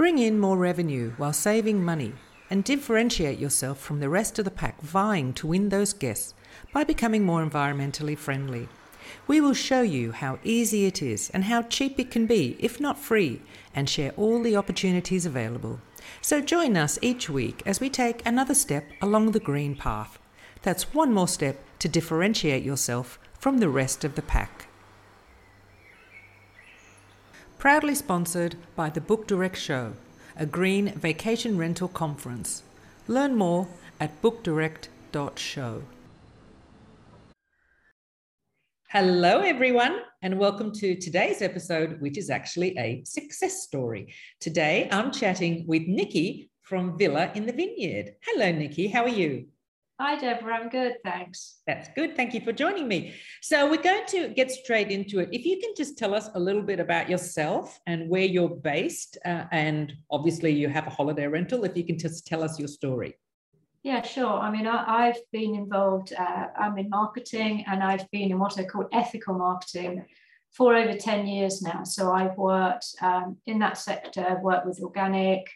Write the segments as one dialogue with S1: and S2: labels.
S1: Bring in more revenue while saving money and differentiate yourself from the rest of the pack vying to win those guests by becoming more environmentally friendly. We will show you how easy it is and how cheap it can be, if not free, and share all the opportunities available. So join us each week as we take another step along the green path. That's one more step to differentiate yourself from the rest of the pack. Proudly sponsored by the Book Direct Show, a green vacation rental conference. Learn more at bookdirect.show. Hello, everyone, and welcome to today's episode, which is actually a success story. Today, I'm chatting with Nikki from Villa in the Vineyard. Hello, Nikki. How are you?
S2: Hi, Deborah. I'm good. Thanks.
S1: That's good. Thank you for joining me. So, we're going to get straight into it. If you can just tell us a little bit about yourself and where you're based, uh, and obviously you have a holiday rental, if you can just tell us your story.
S2: Yeah, sure. I mean, I, have been involved, uh, I'm in marketing and I've been in what I call ethical marketing for over 10 years now. So I've worked um, in that sector, I've worked with organic,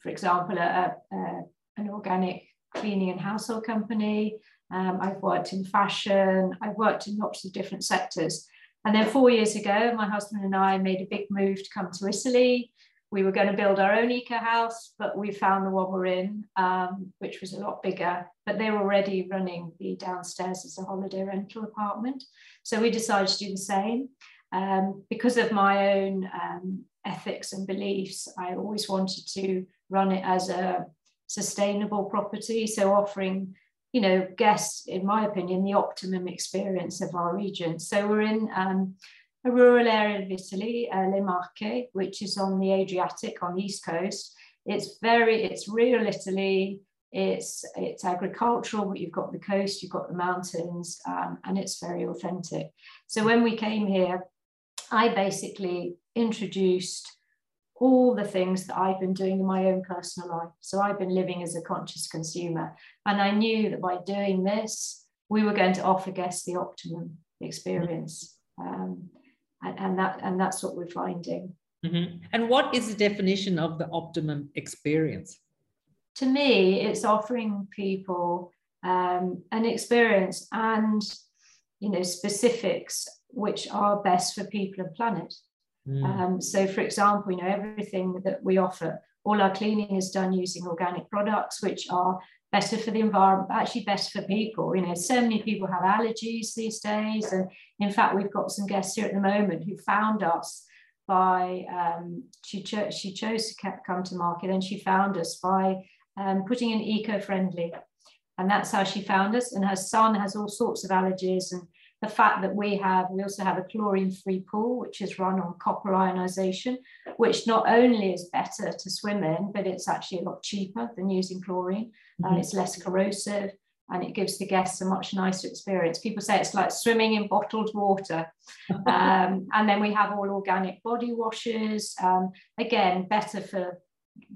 S2: for example, a, a, an organic cleaning and household company. Um, I've worked in fashion, I've worked in lots of different sectors. And then four years ago, my husband and I made a big move to come to Italy we were going to build our own eco house, but we found the one we're in, um, which was a lot bigger. But they were already running the downstairs as a holiday rental apartment. So we decided to do the same. Um, because of my own um, ethics and beliefs, I always wanted to run it as a sustainable property. So offering, you know, guests, in my opinion, the optimum experience of our region. So we're in um, a rural area of Italy, uh, Le Marche, which is on the Adriatic on the east coast. It's very, it's real Italy. It's it's agricultural, but you've got the coast, you've got the mountains, um, and it's very authentic. So when we came here, I basically introduced all the things that I've been doing in my own personal life. So I've been living as a conscious consumer, and I knew that by doing this, we were going to offer guests the optimum experience. Um, and, and that and that's what we're finding
S1: mm-hmm. and what is the definition of the optimum experience
S2: to me it's offering people um, an experience and you know specifics which are best for people and planet mm. um, so for example you know everything that we offer all our cleaning is done using organic products which are better for the environment, actually better for people. You know, so many people have allergies these days. And in fact, we've got some guests here at the moment who found us by, um, she, cho- she chose to come to Marche and she found us by um, putting in eco-friendly. And that's how she found us. And her son has all sorts of allergies and the fact that we have, we also have a chlorine free pool, which is run on copper ionization, which not only is better to swim in, but it's actually a lot cheaper than using chlorine. Uh, mm-hmm. Uh, it's less corrosive and it gives the guests a much nicer experience. People say it's like swimming in bottled water. um, and then we have all organic body washes. Um, again, better for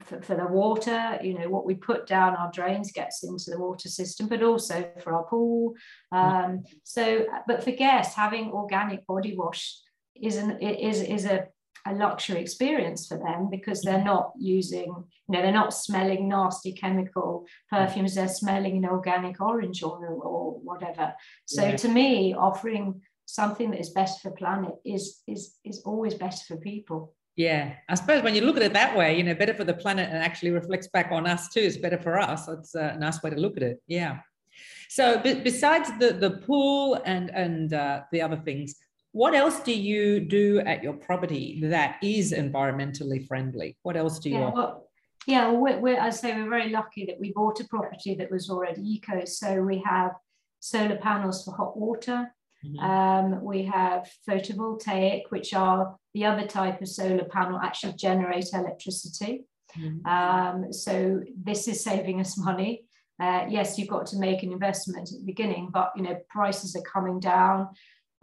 S2: for, for, the water, you know, what we put down our drains gets into the water system, but also for our pool. Mm. Um, so, but for guests, having organic body wash is an is is a, a luxury experience for them because they're mm. not using, you know, they're not smelling nasty chemical mm. perfumes. They're smelling an organic orange oil or whatever. So, yeah. to me, offering something that is best for planet is is is always better for people.
S1: Yeah, I suppose when you look at it that way, you know, better for the planet and actually reflects back on us too. It's better for us. It's a nice way to look at it. Yeah. So, besides the the pool and and uh, the other things, what else do you do at your property that is environmentally friendly? What else do you?
S2: Yeah, well, yeah we're, we're, I say we're very lucky that we bought a property that was already eco. So we have solar panels for hot water. Mm-hmm. Um, we have photovoltaic, which are the other type of solar panel actually generate electricity. Mm-hmm. Um, so this is saving us money. Uh, yes, you've got to make an investment at the beginning, but you know prices are coming down.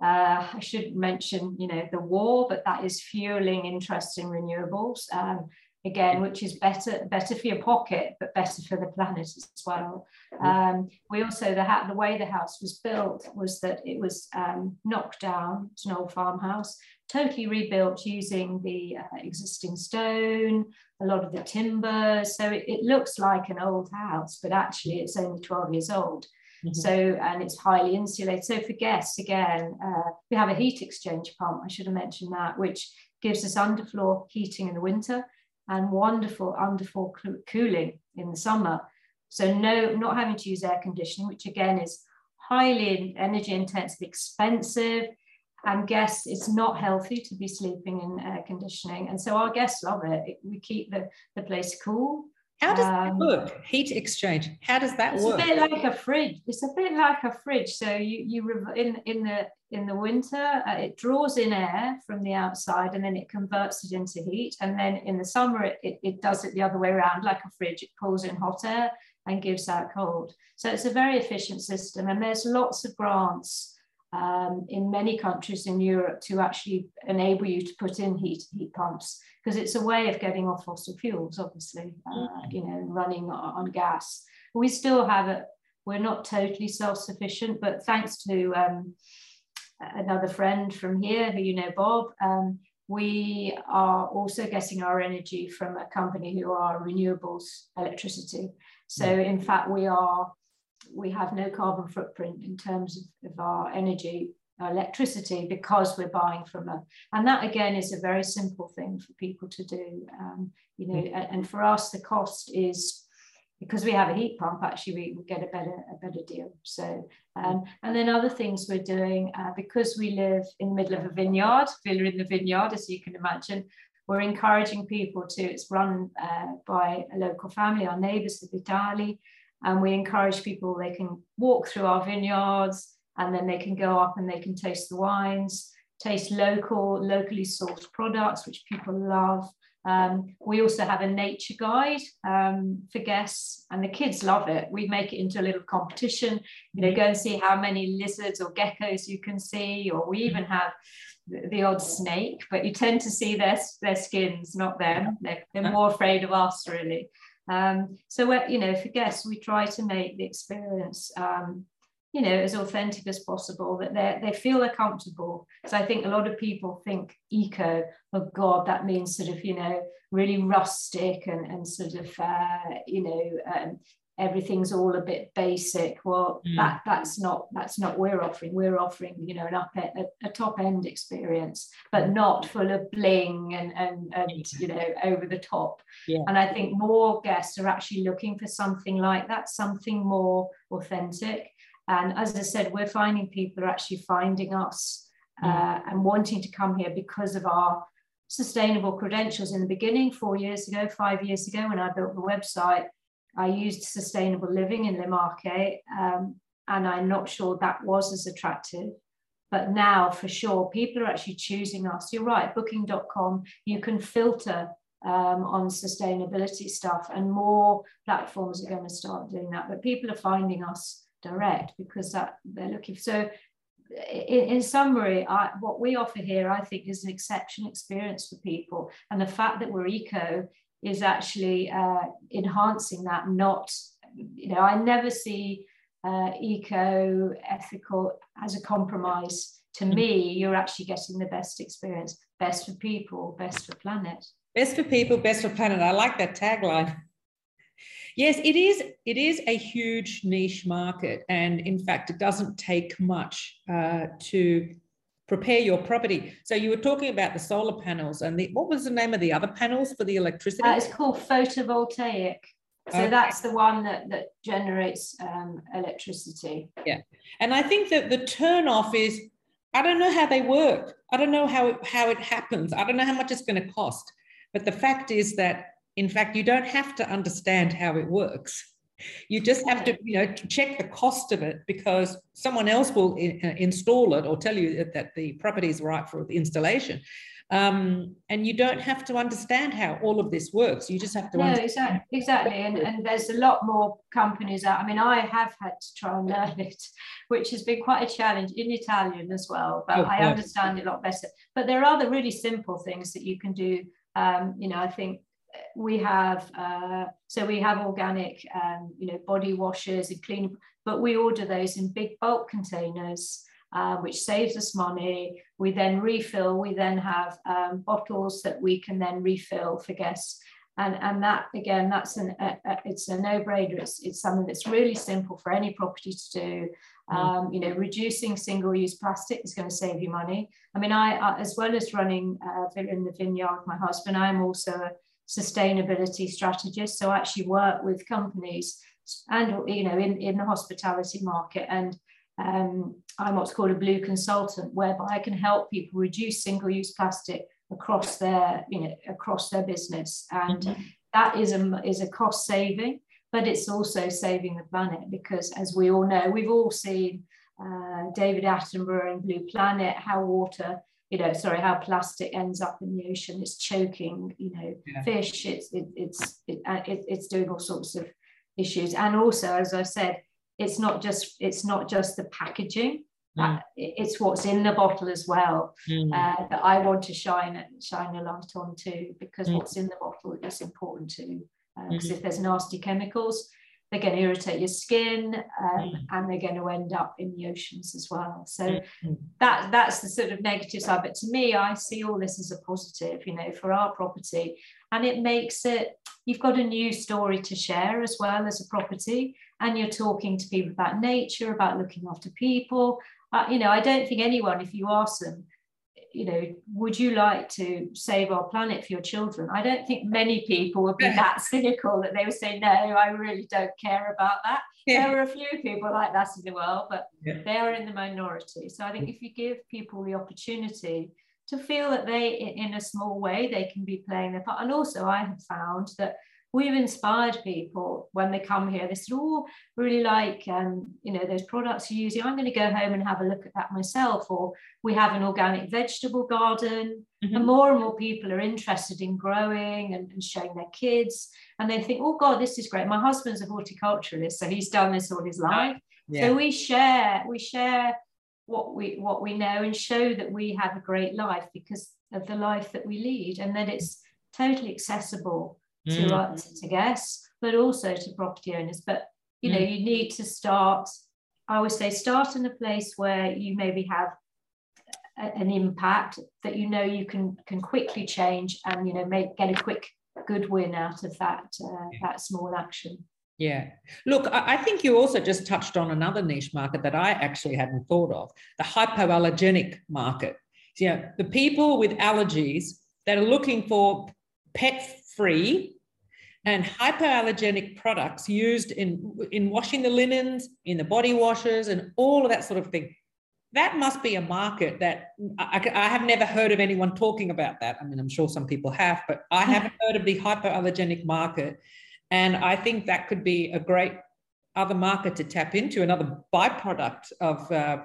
S2: Uh, I should mention, you know, the war, but that is fueling interest in renewables. Um, again, which is better better for your pocket, but better for the planet as well. Um, we also the the way the house was built was that it was um, knocked down. It's an old farmhouse, totally rebuilt using the uh, existing stone, a lot of the timber. So it, it, looks like an old house, but actually it's only 12 years old. Mm-hmm. So, and it's highly insulated. So for guests, again, uh, we have a heat exchange pump. I should have mentioned that, which gives us underfloor heating in the winter and wonderful underfloor cooling in the summer. So no, not having to use air conditioning, which again is highly energy intensive, expensive, and guests, it's not healthy to be sleeping in air conditioning. And so our guests love it. We keep the, the place cool.
S1: How does um, that work? Heat exchange. How does that
S2: it's
S1: work?
S2: It's a bit like a fridge. It's a bit like a fridge. So you you in in the in the winter uh, it draws in air from the outside and then it converts it into heat. And then in the summer it, it, it does it the other way around like a fridge. It pulls in hot air and gives out cold. So it's a very efficient system. And there's lots of grants um, in many countries in Europe to actually enable you to put in heat heat pumps because it's a way of getting off fossil fuels, obviously, uh, mm. you know, running on gas. We still have it. We're not totally self-sufficient, but thanks to um, another friend from here, who you know, Bob, um, we are also getting our energy from a company who are renewables electricity. So mm. in fact, we are we have no carbon footprint in terms of, of our energy electricity because we're buying from a and that again is a very simple thing for people to do um, you know mm. and, and, for us the cost is because we have a heat pump actually we, we get a better a better deal. So um, and then other things we're doing uh, because we live in the middle of a vineyard villa in the vineyard as you can imagine we're encouraging people to it's run uh, by a local family. Our neighbors the vitali and we encourage people they can walk through our vineyards and then they can go up and they can taste the wines taste local locally sourced products which people love. Um, we also have a nature guide um, for guests and the kids love it. We make it into a little competition. You know go and see how many lizards or geckos you can see or we even have the, the odd snake but you tend to see their, their skins not them. They're, they're more afraid of us really um, so, you know, for guests, we try to make the experience, um, you know, as authentic as possible, that they they feel they're comfortable. So I think a lot of people think eco, oh God, that means sort of, you know, really rustic and, and sort of, uh, you know, um, everything's all a bit basic well mm. that that's not that's not we're offering we're offering you know an up a, a top end experience but mm. not full of bling and and, and you know over the top yeah. and i think more guests are actually looking for something like that something more authentic and as i said we're finding people are actually finding us mm. uh, and wanting to come here because of our sustainable credentials in the beginning four years ago five years ago when i built the website I used sustainable living in Le um, and I'm not sure that was as attractive. But now, for sure, people are actually choosing us. You're right, booking.com, you can filter um, on sustainability stuff, and more platforms are going to start doing that. But people are finding us direct because that they're looking. So, in, in summary, I, what we offer here, I think, is an exceptional experience for people. And the fact that we're eco is actually uh, enhancing that, not, you know, I never see uh, eco ethical as a compromise. To mm. me, you're actually getting the best experience, best for people, best for planet.
S1: Best for people, best for planet. I like that tagline. Yes, it is. It is a huge niche market, and in fact, it doesn't take much uh, to prepare your property. So you were talking about the solar panels and the what was the name of the other panels for the electricity?
S2: Uh, it's called photovoltaic. So okay. that's the one that, that generates um, electricity.
S1: Yeah. And I think that the turn off is, I don't know how they work. I don't know how it, how it happens. I don't know how much it's going to cost. But the fact is that, in fact, you don't have to understand how it works. You just have to, you know, check the cost of it because someone else will in, uh, install it or tell you that the property is right for the installation. Um, and you don't have to understand how all of this works. You just have to.
S2: No, exactly, exactly. And, and there's a lot more companies out. I mean, I have had to try and learn it, which has been quite a challenge in Italian as well. But oh, I understand it a lot better. But there are the really simple things that you can do. Um, you know, I think we have uh, so we have organic um, you know body washers and clean but we order those in big bulk containers uh, which saves us money. We then refill, we then have um, bottles that we can then refill for guests. And, and that again, that's an a, a, it's a no-brainer. It's, it's something that's really simple for any property to do. Mm. Um, you know, reducing single-use plastic is going to save you money. I mean, I, I as well as running uh, Villa in the Vineyard my husband, I'm also a sustainability strategist. So I actually work with companies and you know in, in the hospitality market and um, I'm what's called a blue consultant, whereby I can help people reduce single-use plastic across their, you know, across their business, and mm-hmm. that is a is a cost saving, but it's also saving the planet because, as we all know, we've all seen uh, David Attenborough in Blue Planet, how water, you know, sorry, how plastic ends up in the ocean. It's choking, you know, yeah. fish. It's it, it's it, uh, it, it's doing all sorts of issues, and also, as I said it's not just it's not just the packaging mm. it's what's in the bottle as well mm. uh, that I want to shine shine a light on too because mm. what's in the bottle is important too because uh, if there's nasty chemicals they're going to irritate your skin um, mm. and they're going to end up in the oceans as well. So mm. that that's the sort of negative side. But to me I see all this as a positive you know for our property. And it makes it you've got a new story to share as well as a property. And you're talking to people about nature about looking after people. Uh, you know i don't think anyone if you ask them you know would you like to save our planet for your children? I don't think many people would be that cynical that they would say no i really don't care about that. Yeah. there are a few people like that in the world but yeah. they are in the minority. So i think mm. if you give people the opportunity to feel that they in a small way they can be playing their part. And also i have found that we've inspired people when they come here. They said, "Oh, really like um, you know those products you're using. I'm going to go home and have a look at that myself." Or we have an organic vegetable garden, mm-hmm. and more and more people are interested in growing and, and, showing their kids. And they think, "Oh God, this is great." My husband's a horticulturalist, so he's done this all his life. Yeah. So we share, we share what we what we know and show that we have a great life because of the life that we lead, and that it's totally accessible to mm. uh, to guests, but also to property owners. But you know, mm. you need to start. I always say, start in a place where you maybe have a, an impact that you know you can can quickly change, and you know, make get a quick good win out of that uh, that small action.
S1: Yeah. Look, I think you also just touched on another niche market that I actually hadn't thought of the hypoallergenic market. You know, the people with allergies that are looking for pet free and hypoallergenic products used in, in washing the linens, in the body washes, and all of that sort of thing. That must be a market that I, I have never heard of anyone talking about that. I mean, I'm sure some people have, but I haven't heard of the hypoallergenic market. And I think that could be a great other market to tap into, another byproduct of uh,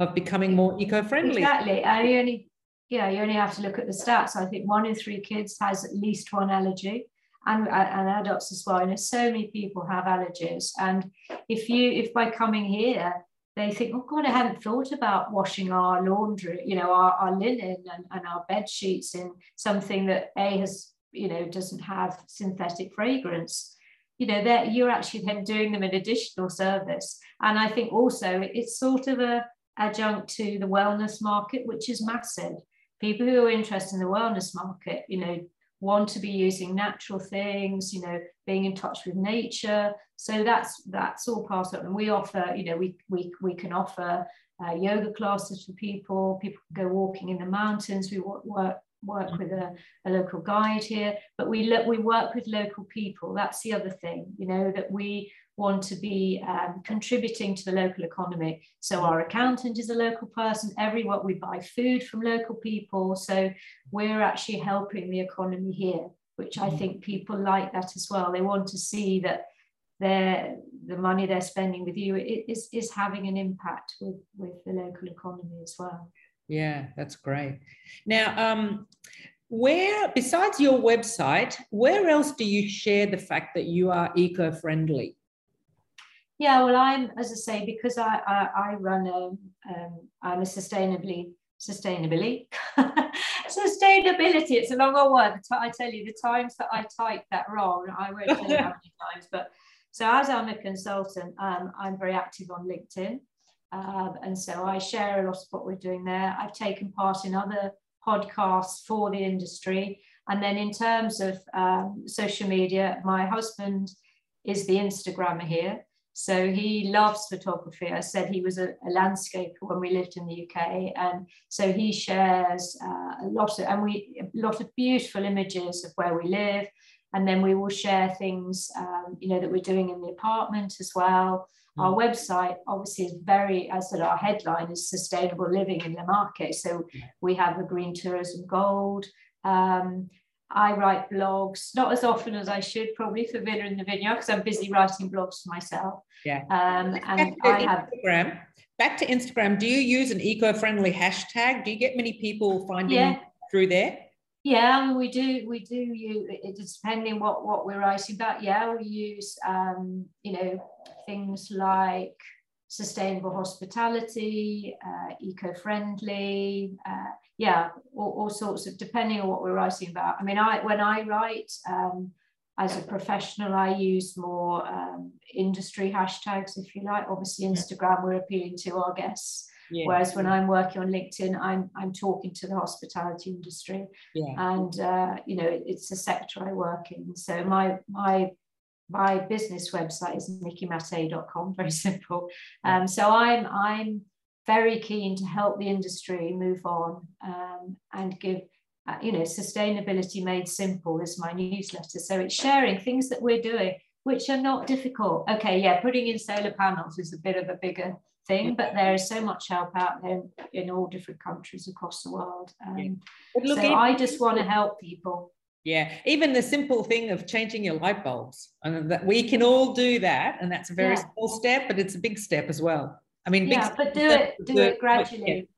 S1: of becoming more eco-friendly.
S2: Exactly. I only yeah, you only have to look at the stats. I think one in three kids has at least one allergy. And, uh, and adults as well. And so many people have allergies. And if you, if by coming here, they think, oh God, I hadn't thought about washing our laundry, you know, our, our linen and, and our bed sheets in something that A has, you know, doesn't have synthetic fragrance. You know, that you're actually then doing them an additional service. And I think also it's sort of a adjunct to the wellness market, which is massive people who are interested in the wellness market, you know, want to be using natural things, you know, being in touch with nature. So that's that's all part of it. And we offer, you know, we we we can offer uh, yoga classes for people. People go walking in the mountains. We work work, work with a, a local guide here, but we look we work with local people. That's the other thing, you know, that we want to be um, contributing to the local economy. So our accountant is a local person, everyone, we buy food from local people. So we're actually helping the economy here, which I mm. think people like that as well. They want to see that their, the money they're spending with you is, is having an impact with, with the local economy as well.
S1: Yeah, that's great. Now, um, where, besides your website, where else do you share the fact that you are eco-friendly?
S2: Yeah, well, I'm, as I say, because I, I, I run a, um, I'm a sustainably, sustainably, sustainability, it's a long old word. I tell you, the times that I type that wrong, I won't tell you how many times, but so as I'm a consultant, um, I'm very active on LinkedIn. Um, and so I share a lot of what we're doing there. I've taken part in other podcasts for the industry. And then in terms of um, social media, my husband is the Instagrammer here. So he loves photography. I said he was a, a landscaper when we lived in the UK, and so he shares uh, a lot of and we a lot of beautiful images of where we live, and then we will share things um, you know that we're doing in the apartment as well. Mm. Our website obviously is very, as I said, our headline is sustainable living in the Marche. So we have a green tourism gold. Um, I write blogs, not as often as I should, probably for Villa in the Vineyard, because I'm busy writing blogs for myself.
S1: Yeah. Um,
S2: and I have
S1: Instagram. Back to Instagram. Do you use an eco-friendly hashtag? Do you get many people finding yeah. through there?
S2: Yeah, we do. We do. You it's depending what what we're writing about. Yeah, we use um, you know things like sustainable hospitality, uh, eco-friendly, uh, yeah, all, all, sorts of depending on what we're writing about. I mean, I when I write um, as a professional, I use more um, industry hashtags, if you like. Obviously, Instagram, we're appealing to our guests. Yeah. Whereas when I'm working on LinkedIn, I'm I'm talking to the hospitality industry, yeah. and uh, you know it, it's a sector I work in. So my my my business website is nikkimattei.com. Very simple. Um, so I'm I'm very keen to help the industry move on um, and give, uh, you know, sustainability made simple is my newsletter. So it's sharing things that we're doing, which are not difficult. Okay, yeah, putting in solar panels is a bit of a bigger thing, but there is so much help out there in all different countries across the world. Um, so I just want to help people.
S1: Yeah, even the simple thing of changing your light bulbs, and that we can all do that, and that's a very yeah. small step, but it's a big step as well. I mean,
S2: yeah, but do it, do it gradually.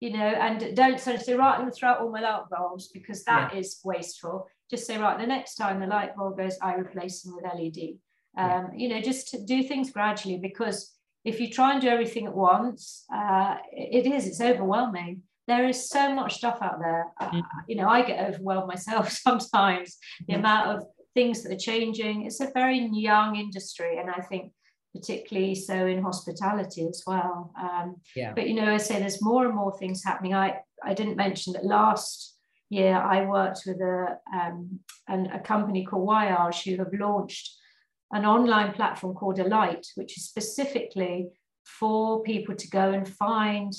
S2: You know, and don't sort of say, right, I'm going to throw out all my light bulbs because that yeah. is wasteful. Just say, right, the next time the light bulb goes, I replace them with LED. Um, yeah. You know, just do things gradually because if you try and do everything at once, uh, it is, it's overwhelming. There is so much stuff out there. Uh, mm-hmm. you know, I get overwhelmed myself sometimes, the amount of things that are changing. It's a very young industry. And I think particularly so in hospitality as well. Um, yeah. But you know, I say there's more and more things happening. I I didn't mention that last year I worked with a um, an, a company called Voyage who have launched an online platform called Alight, which is specifically for people to go and find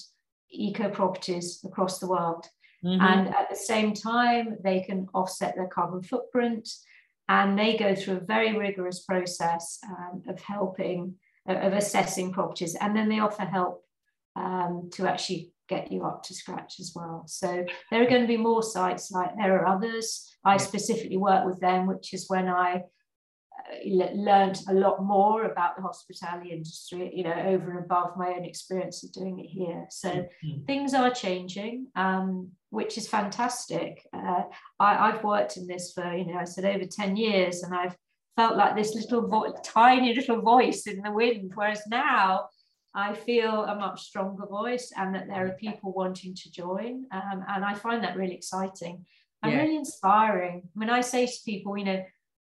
S2: eco properties across the world. Mm-hmm. And at the same time, they can offset their carbon footprint and they go through a very rigorous process um, of helping of assessing properties and then they offer help um, to actually get you up to scratch as well. So there are going to be more sites like there are others. I specifically work with them which is when i learned a lot more about the hospitality industry, you know, over and above my own experience of doing it here. So mm-hmm. things are changing, um, which is fantastic. Uh, I, have worked in this for, you know, I said over 10 years, and I've felt like this little vo- tiny little voice in the wind. Whereas now I feel a much stronger voice and that there are people wanting to join. Um, and I find that really exciting and yeah. really inspiring. When I say to people, you know,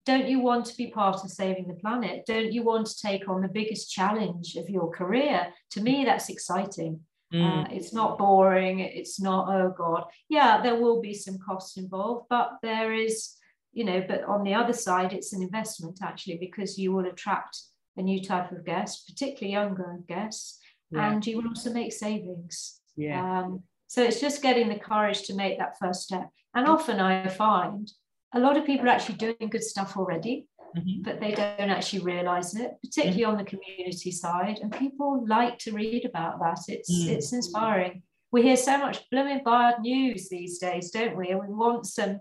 S2: don't you want to be part of saving the planet? Don't you want to take on the biggest challenge of your career? To me, that's exciting. Mm. Uh, it's not boring. It's not, oh God. Yeah, there will be some costs involved, but there is, you know, but on the other side, it's an investment actually because you will attract a new type of guest, particularly younger guests, yeah. and you will also make savings. Yeah. Um, so it's just getting the courage to make that first step. And often I find a lot of people are actually doing good stuff already, mm-hmm. but they don't actually realize it, particularly mm-hmm. on the community side. And people like to read about that. It's mm-hmm. it's inspiring. We hear so much blooming bad news these days, don't we? And we want some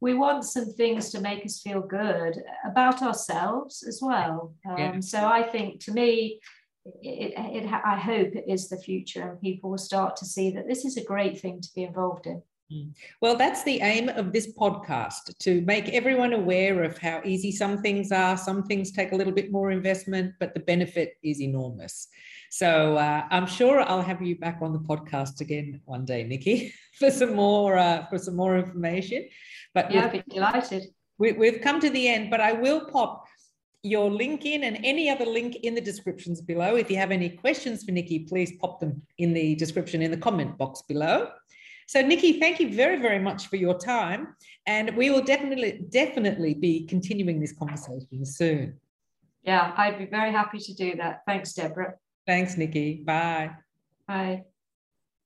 S2: we want some things to make us feel good about ourselves as well. Um, yeah. So I think to me, it, it, it, I hope it is the future and people will start to see that this is a great thing to be involved in.
S1: Well, that's the aim of this podcast to make everyone aware of how easy some things are. Some things take a little bit more investment, but the benefit is enormous. So uh, I'm sure I'll have you back on the podcast again one day, Nikki, for some more uh, for some more information.
S2: But yeah, I'd be delighted.
S1: We, we've come to the end, but I will pop your link in and any other link in the descriptions below. If you have any questions for Nikki, please pop them in the description in the comment box below. So Nikki, thank you very, very much for your time. And we will definitely, definitely be continuing this conversation soon.
S2: Yeah, I'd be very happy to do that. Thanks, Deborah.
S1: Thanks, Nikki. Bye.
S2: Bye.